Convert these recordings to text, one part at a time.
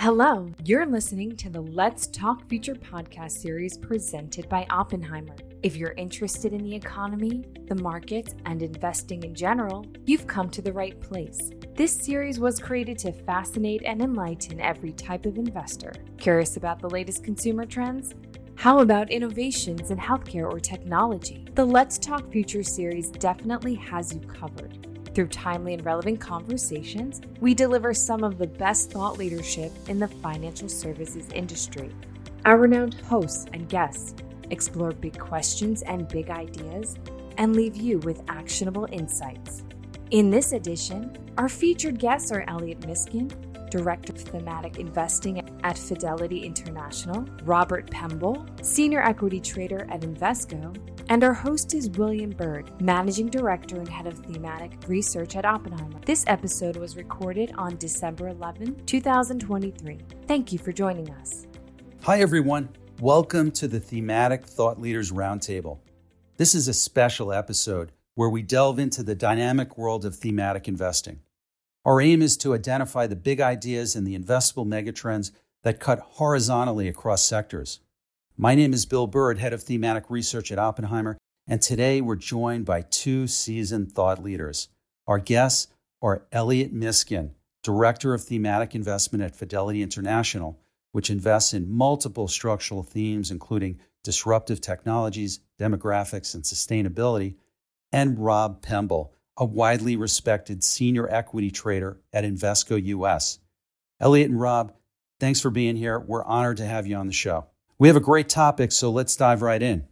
Hello, you're listening to the Let's Talk Future podcast series presented by Oppenheimer. If you're interested in the economy, the markets, and investing in general, you've come to the right place. This series was created to fascinate and enlighten every type of investor. Curious about the latest consumer trends? How about innovations in healthcare or technology? The Let's Talk Future series definitely has you covered. Through timely and relevant conversations, we deliver some of the best thought leadership in the financial services industry. Our renowned hosts and guests explore big questions and big ideas and leave you with actionable insights. In this edition, our featured guests are Elliott Miskin, Director of Thematic Investing at Fidelity International, Robert Pemble, Senior Equity Trader at Invesco, and our host is William Bird, Managing Director and Head of Thematic Research at Oppenheimer. This episode was recorded on December 11, 2023. Thank you for joining us. Hi, everyone. Welcome to the Thematic Thought Leaders Roundtable. This is a special episode where we delve into the dynamic world of thematic investing. Our aim is to identify the big ideas and the investable megatrends that cut horizontally across sectors. My name is Bill Bird, head of thematic research at Oppenheimer, and today we're joined by two seasoned thought leaders. Our guests are Elliott Miskin, director of thematic investment at Fidelity International, which invests in multiple structural themes, including disruptive technologies, demographics, and sustainability, and Rob Pemble, a widely respected senior equity trader at Invesco US. Elliott and Rob, thanks for being here. We're honored to have you on the show. We have a great topic, so let's dive right in.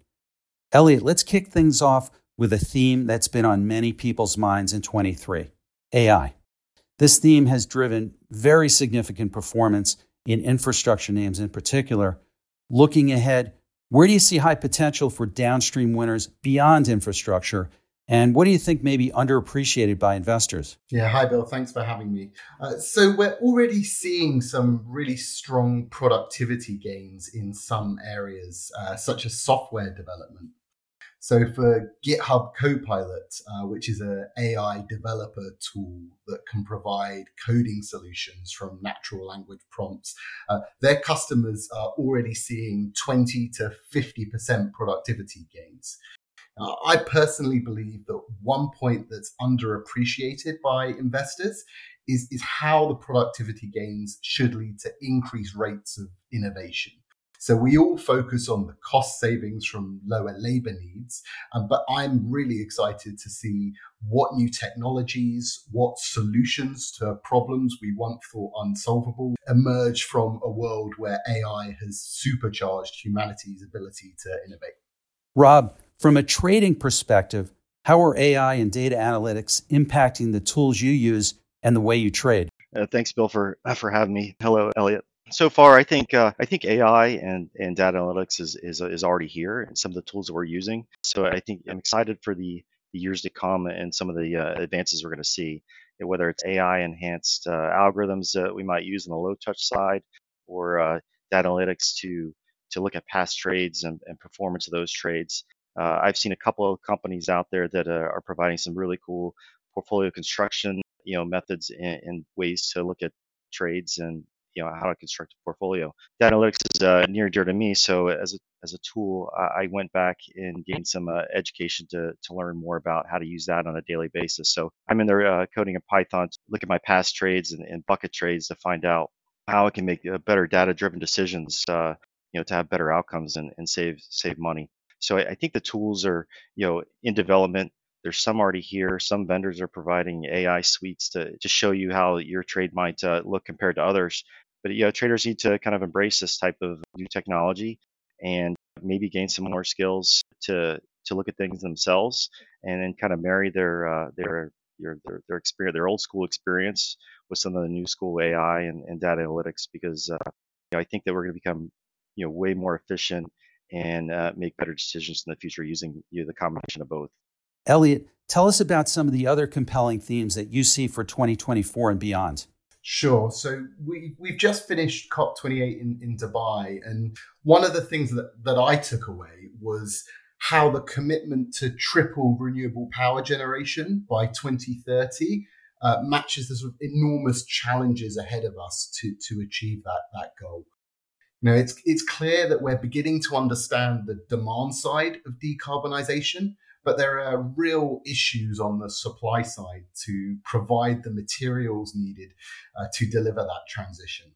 Elliott, let's kick things off with a theme that's been on many people's minds in 23 AI. This theme has driven very significant performance in infrastructure names in particular. Looking ahead, where do you see high potential for downstream winners beyond infrastructure and what do you think may be underappreciated by investors? Yeah, hi, Bill. Thanks for having me. Uh, so, we're already seeing some really strong productivity gains in some areas, uh, such as software development. So, for GitHub Copilot, uh, which is an AI developer tool that can provide coding solutions from natural language prompts, uh, their customers are already seeing 20 to 50% productivity gains. Uh, I personally believe that one point that's underappreciated by investors is, is how the productivity gains should lead to increased rates of innovation. So we all focus on the cost savings from lower labor needs, um, but I'm really excited to see what new technologies, what solutions to problems we once thought unsolvable emerge from a world where AI has supercharged humanity's ability to innovate. Rob, from a trading perspective, how are AI and data analytics impacting the tools you use and the way you trade? Uh, thanks, Bill, for for having me. Hello, Elliott. So far, I think uh, I think AI and, and data analytics is, is is already here, and some of the tools that we're using. So I think I'm excited for the, the years to come and some of the uh, advances we're going to see. Whether it's AI enhanced uh, algorithms that we might use on the low touch side, or uh, data analytics to to look at past trades and, and performance of those trades. Uh, I've seen a couple of companies out there that uh, are providing some really cool portfolio construction, you know, methods and, and, ways to look at trades and you know how to construct a portfolio. Data analytics is uh, near and dear to me, so as a as a tool, I went back and gained some uh, education to to learn more about how to use that on a daily basis. So I'm in there uh, coding in Python, to look at my past trades and, and, bucket trades to find out how I can make uh, better data-driven decisions, you know, to have better outcomes and, and save save money. So I, I think the tools are, you know, in development. There's some already here. Some vendors are providing AI suites to, to show you how your trade might uh, look compared to others. But you know, traders need to kind of embrace this type of new technology and maybe gain some more skills to to look at things themselves and then kind of marry their uh, their their, their experience, their old school experience with some of the new school AI and, and data analytics because uh, you know, I think that we're going to become you know way more efficient and uh, make better decisions in the future using you know, the combination of both. Elliott, tell us about some of the other compelling themes that you see for 2024 and beyond. Sure. So we, we've just finished COP28 in, in Dubai. And one of the things that, that I took away was how the commitment to triple renewable power generation by 2030 uh, matches the sort of enormous challenges ahead of us to, to achieve that, that goal. You know, it's, it's clear that we're beginning to understand the demand side of decarbonisation, but there are real issues on the supply side to provide the materials needed uh, to deliver that transition.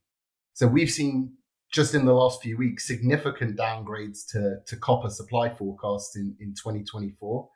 So we've seen just in the last few weeks significant downgrades to, to copper supply forecasts in, in 2024.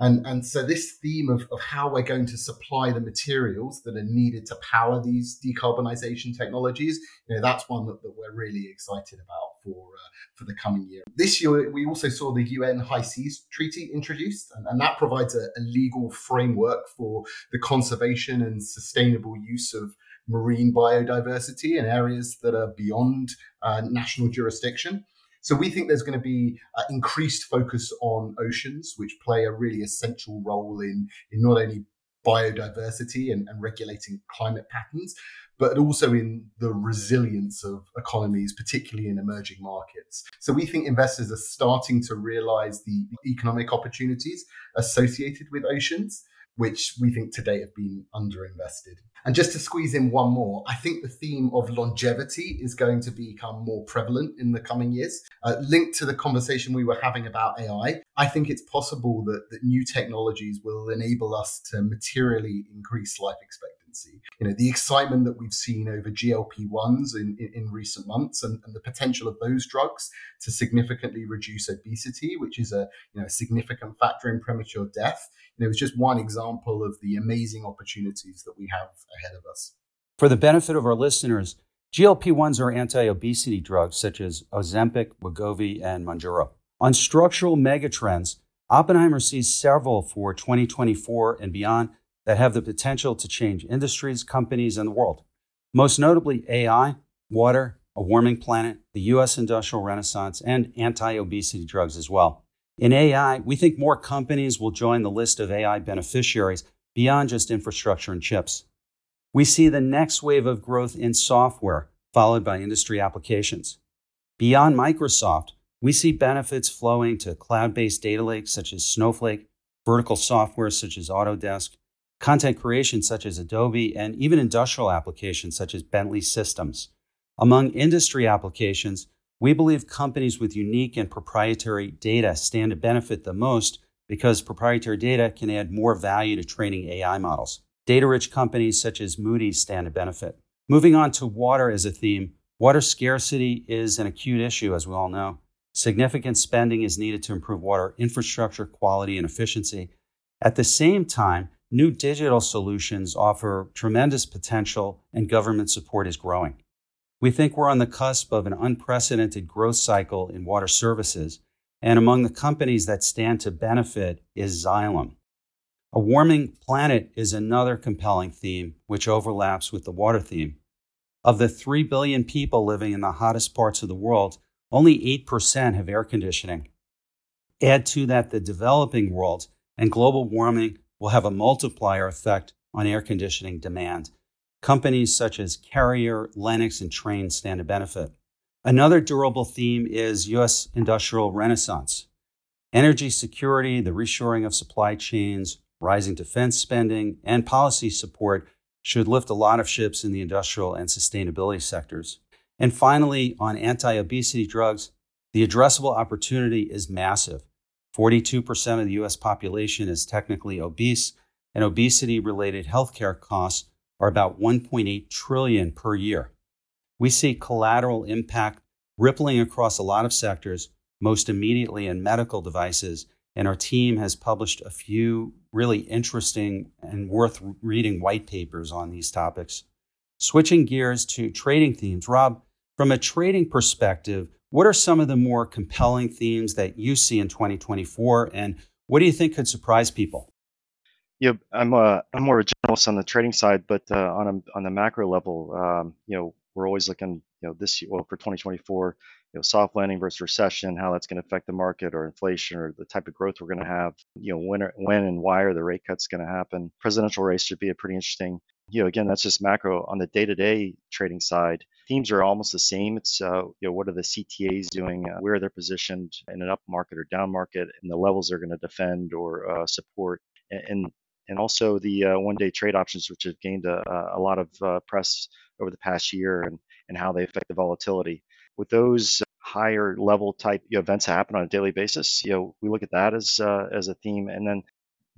And, and so this theme of, of how we're going to supply the materials that are needed to power these decarbonisation technologies, you know, that's one that, that we're really excited about for uh, for the coming year. This year, we also saw the UN High Seas Treaty introduced, and, and that provides a, a legal framework for the conservation and sustainable use of marine biodiversity in areas that are beyond uh, national jurisdiction. So we think there's going to be uh, increased focus on oceans, which play a really essential role in, in not only biodiversity and, and regulating climate patterns, but also in the resilience of economies, particularly in emerging markets. So we think investors are starting to realize the economic opportunities associated with oceans which we think today have been underinvested. And just to squeeze in one more, I think the theme of longevity is going to become more prevalent in the coming years. Uh, linked to the conversation we were having about AI, I think it's possible that, that new technologies will enable us to materially increase life expectancy you know, the excitement that we've seen over GLP-1s in, in, in recent months and, and, the potential of those drugs to significantly reduce obesity, which is a you know, significant factor in premature death. You know, it's just one example of the amazing opportunities that we have ahead of us. For the benefit of our listeners, GLP-1s are anti-obesity drugs such as Ozempic, Wegovy, and Mounjaro. On structural megatrends, Oppenheimer sees several for 2024 and beyond that have the potential to change industries, companies, and the world. Most notably, AI, water, a warming planet, the U.S. industrial renaissance, and anti obesity drugs as well. In AI, we think more companies will join the list of AI beneficiaries beyond just infrastructure and chips. We see the next wave of growth in software, followed by industry applications. Beyond Microsoft, we see benefits flowing to cloud based data lakes such as Snowflake, vertical software such as Autodesk, content creation such as Adobe, and even industrial applications such as Bentley Systems. Among industry applications, we believe companies with unique and proprietary data stand to benefit the most because proprietary data can add more value to training AI models. Data rich companies such as Moody's stand to benefit. Moving on to water as a theme, water scarcity is an acute issue, as we all know. Significant spending is needed to improve water infrastructure, quality, and efficiency. At the same time, New digital solutions offer tremendous potential, and government support is growing. We think we're on the cusp of an unprecedented growth cycle in water services, and among the companies that stand to benefit is Xylem. A warming planet is another compelling theme which overlaps with the water theme. Of the 3 billion people living in the hottest parts of the world, only 8% have air conditioning. Add to that the developing world, and global warming will have a multiplier effect on air conditioning demand. Companies such as Carrier, Lennox, and Trane stand to benefit. Another durable theme is U.S. industrial renaissance. Energy security, the reshoring of supply chains, rising defense spending, and policy support should lift a lot of ships in the industrial and sustainability sectors. And finally, on anti obesity drugs, the addressable opportunity is massive. 42% of the US population is technically obese, and obesity related healthcare costs are about 1.8 trillion per year. We see collateral impact rippling across a lot of sectors, most immediately in medical devices, and our team has published a few really interesting and worth reading white papers on these topics. Switching gears to trading themes, Rob, from a trading perspective, what are some of the more compelling themes that you see in 2024, and what do you think could surprise people? Yeah, I'm uh, I'm more of a generalist on the trading side, but uh, on a, on the macro level, um, you know, we're always looking, you know, this year, well, for 2024, you know, soft landing versus recession, how that's going to affect the market or inflation or the type of growth we're going to have. You know, when, are, when and why are the rate cuts going to happen? Presidential race should be a pretty interesting. You know, again, that's just macro. On the day-to-day trading side, themes are almost the same. It's uh, you know what are the CTAs doing, uh, where they're positioned in an up market or down market, and the levels they're going to defend or uh, support. And and also the uh, one-day trade options, which have gained a, a lot of uh, press over the past year, and and how they affect the volatility. With those higher level type you know, events happen on a daily basis, you know, we look at that as uh, as a theme, and then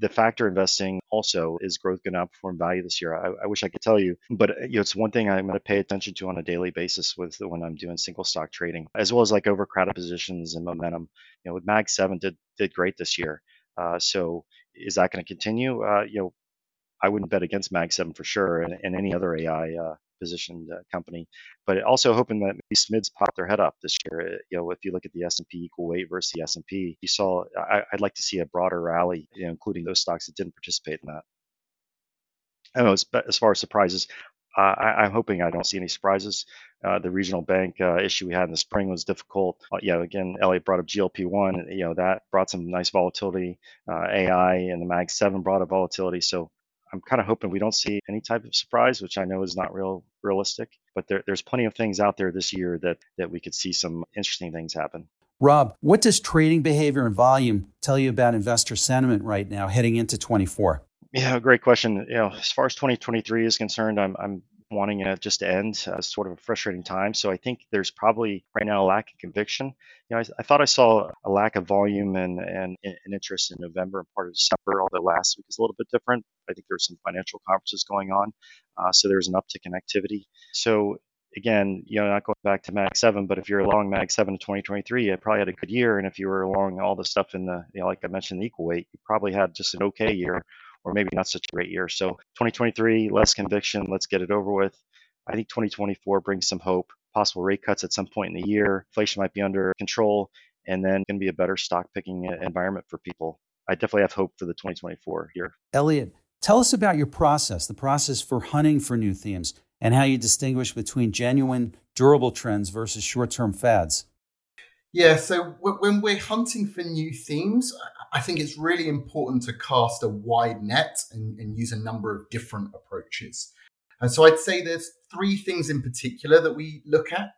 the factor investing also is growth going to outperform value this year. I, I, wish I could tell you, but uh, you know, it's one thing I'm going to pay attention to on a daily basis with when I'm doing single stock trading, as well as like overcrowded positions and momentum. You know, with Mag Seven did did great this year. Uh, so is that going to continue? Uh, you know, I wouldn't bet against Mag Seven for sure, and, and any other AI uh, positioned uh, company. But also hoping that maybe SMIDs pop their head up this year. Uh, you know, if you look at the S&P equal weight versus the S&P, you saw. I, would like to see a broader rally, you know, including those stocks that didn't participate in that. I don't know. As, as far as surprises, uh, I, am hoping I don't see any surprises. Uh, the regional bank uh, issue we had in the spring was difficult. Uh, you know, again, Elliott brought up GLP-1. You know, that brought some nice volatility. Uh, AI and the Mag 7 brought up volatility. So I'm kind of hoping we don't see any type of surprise, which I know is not real realistic. But there, there's plenty of things out there this year that that we could see some interesting things happen. Rob, what does trading behavior and volume tell you about investor sentiment right now heading into 24? Yeah, great question. You know, as far as 2023 is concerned, I'm I'm wanting it just to end. Uh, sort of a frustrating time. So I think there's probably right now a lack of conviction. You know, I, I thought I saw a lack of volume and, and, and interest in November and part of December, although last week is a little bit different. I think there were some financial conferences going on. Uh, so there was an uptick in activity. So again, you know, not going back to Mag 7, but if you're along Mag 7 in 2023, you probably had a good year. And if you were along all the stuff in the, you know, like I mentioned, the equal weight, you probably had just an okay year or maybe not such a great year. So 2023, less conviction. Let's get it over with. I think 2024 brings some hope. Possible rate cuts at some point in the year. Inflation might be under control, and then going to be a better stock picking uh, environment for people. I definitely have hope for the 2024 year. Elliott, tell us about your process, the process for hunting for new themes, and how you distinguish between genuine, durable trends versus short term fads. Yeah, so when we're hunting for new themes, I think it's really important to cast a wide net and, and use a number of different approaches. And so I'd say there's three things in particular that we look at.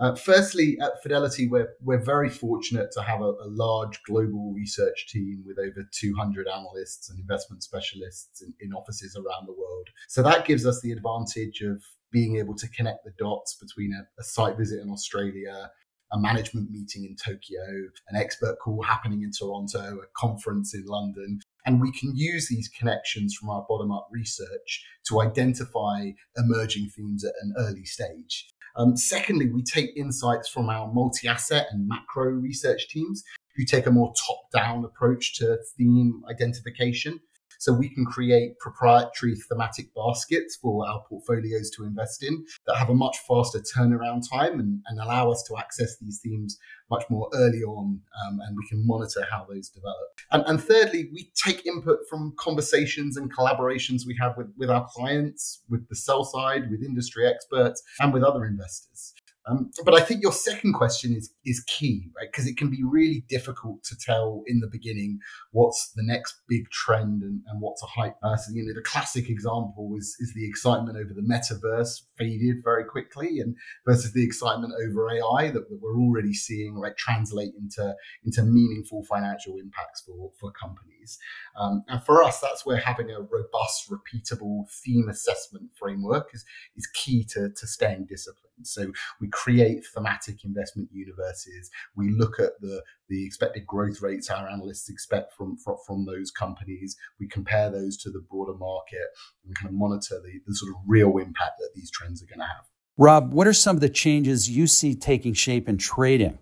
Uh, firstly, at Fidelity, we're, we're very fortunate to have a, a, large global research team with over 200 analysts and investment specialists in, in offices around the world. So that gives us the advantage of being able to connect the dots between a, a site visit in Australia, a management meeting in Tokyo, an expert call happening in Toronto, a conference in London. And we can use these connections from our bottom up research to identify emerging themes at an early stage. Um, secondly, we take insights from our multi asset and macro research teams who take a more top down approach to theme identification. So we can create proprietary thematic baskets for our portfolios to invest in that have a much faster turnaround time and, and allow us to access these themes much more early on um, and we can monitor how those develop. And, and, thirdly, we take input from conversations and collaborations we have with, with our clients, with the sell side, with industry experts, and with other investors. Um, but I think your second question is is key, right? Because it can be really difficult to tell in the beginning what's the next big trend and, and what's a hype. Uh, so you know, the classic example is is the excitement over the metaverse faded very quickly, and versus the excitement over AI that, that we're already seeing right translate into into meaningful financial impacts for for companies. Um, and for us, that's where having a robust, repeatable theme assessment framework is is key to to staying disciplined. So we create thematic investment universes. We look at the, the expected growth rates our analysts expect from, from, from those companies. We compare those to the broader market and kind of monitor the, the sort of real impact that these trends are going to have. Rob, what are some of the changes you see taking shape in trading?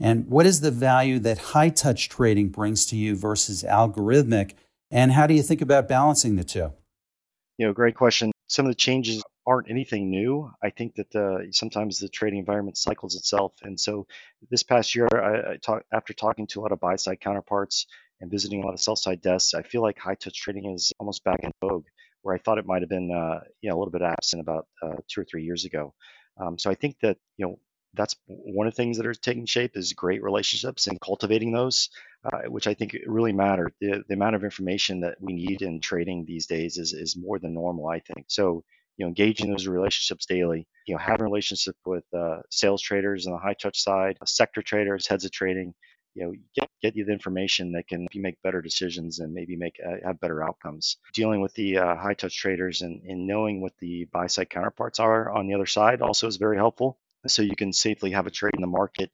And what is the value that high touch trading brings to you versus algorithmic? And how do you think about balancing the two? You know, great question. Some of the changes aren't anything new. I think that uh, sometimes the trading environment cycles itself. And so this past year, I, I talk, after talking to a lot of buy side counterparts and visiting a lot of sell side desks, I feel like high touch trading is almost back in vogue, where I thought it might have been uh, you know, a little bit absent about uh, two or three years ago. Um, so I think that you know that's one of the things that are taking shape is great relationships and cultivating those, uh, which I think really matter. The, the amount of information that we need in trading these days is, is more than normal, I think. So you know, engaging those relationships daily, you know, having a relationship with uh, sales traders on the high touch side, sector traders, heads of trading, you know get get you the information that can you make better decisions and maybe make uh, have better outcomes. Dealing with the uh, high touch traders and, and knowing what the buy side counterparts are on the other side also is very helpful. So you can safely have a trade in the market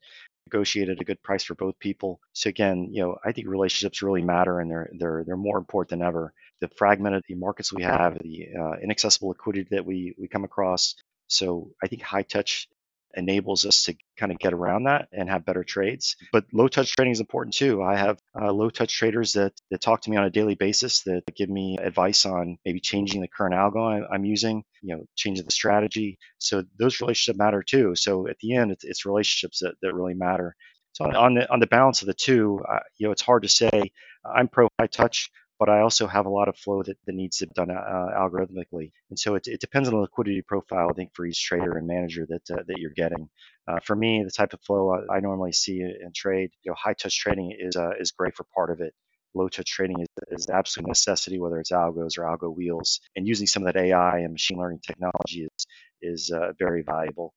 negotiate at a good price for both people. So again, you know, I think relationships really matter, and they're they're they're more important than ever. The fragmented the markets we have, the uh, inaccessible liquidity that we we come across. So I think high touch enables us to kind of get around that and have better trades. But low touch trading is important too. I have uh, low touch traders that, that talk to me on a daily basis that give me advice on maybe changing the current algo I'm using, you know, changing the strategy. So those relationships matter too. So at the end, it's, it's relationships that, that really matter. So on the on the balance of the two, uh, you know, it's hard to say. I'm pro high touch but I also have a lot of flow that, that needs to be done uh, algorithmically. And so it, it, depends on the liquidity profile, I think, for each trader and manager that uh, that you're getting. Uh, for me, the type of flow I, I normally see in trade, you know, high touch trading is uh, is great for part of it. Low touch trading is, is absolute necessity, whether it's algos or algo wheels. And using some of that AI and machine learning technology is is uh, very valuable.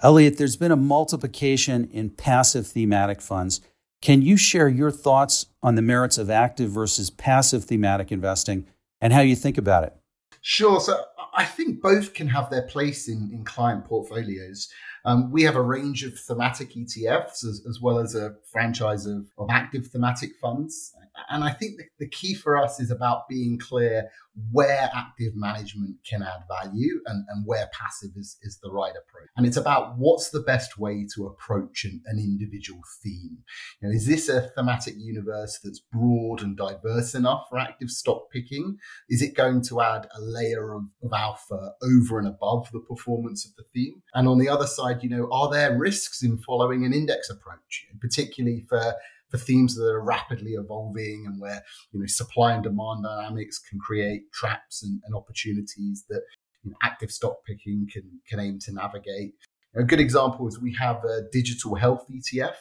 Elliott, there's been a multiplication in passive thematic funds can you share your thoughts on the merits of active versus passive thematic investing and how you think about it? Sure. So I think both can have their place in, in client portfolios. Um, we have a range of thematic ETFs as, as well as a franchise of, of active thematic funds. And I think the, the key for us is about being clear where active management can add value and, and where passive is, is the right approach. And it's about what's the best way to approach an, an individual theme. You know, is this a thematic universe that's broad and diverse enough for active stock picking? Is it going to add a layer of, of alpha over and above the performance of the theme? And on the other side, you know, are there risks in following an index approach, particularly for for themes that are rapidly evolving and where you know supply and demand dynamics can create traps and, and opportunities that you know, active stock picking can can aim to navigate. A good example is we have a digital health ETF.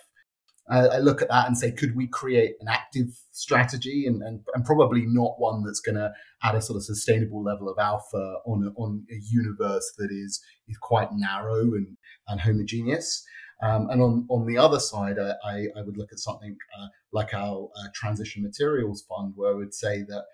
I look at that and say, could we create an active strategy and, and, and probably not one that's going to add a sort of sustainable level of alpha on a, on a universe that is is quite narrow and, and homogeneous. Um, and on, on the other side, I, I, I would look at something uh, like our uh, transition materials fund, where I would say that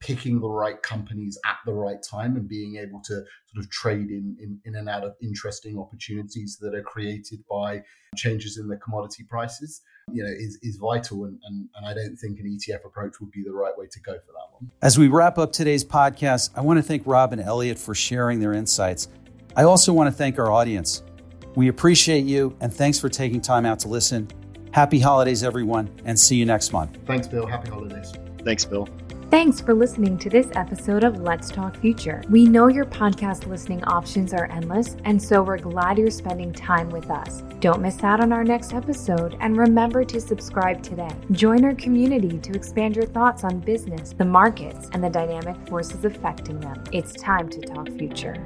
picking the right companies at the right time and being able to sort of trade in, in, in and out of interesting opportunities that are created by changes in the commodity prices you know is, is vital. And, and, and i don't think an etf approach would be the right way to go for that one. As we wrap up today's podcast i want to thank rob and elliott for sharing their insights. I also want to thank our audience we appreciate you and thanks for taking time out to listen. Happy holidays, everyone, and see you next month. Thanks, Bill. Happy holidays. Thanks, Bill. Thanks for listening to this episode of Let's Talk Future. We know your podcast listening options are endless, and so we're glad you're spending time with us. Don't miss out on our next episode, and remember to subscribe today. Join our community to expand your thoughts on business, the markets, and the dynamic forces affecting them. It's time to talk future.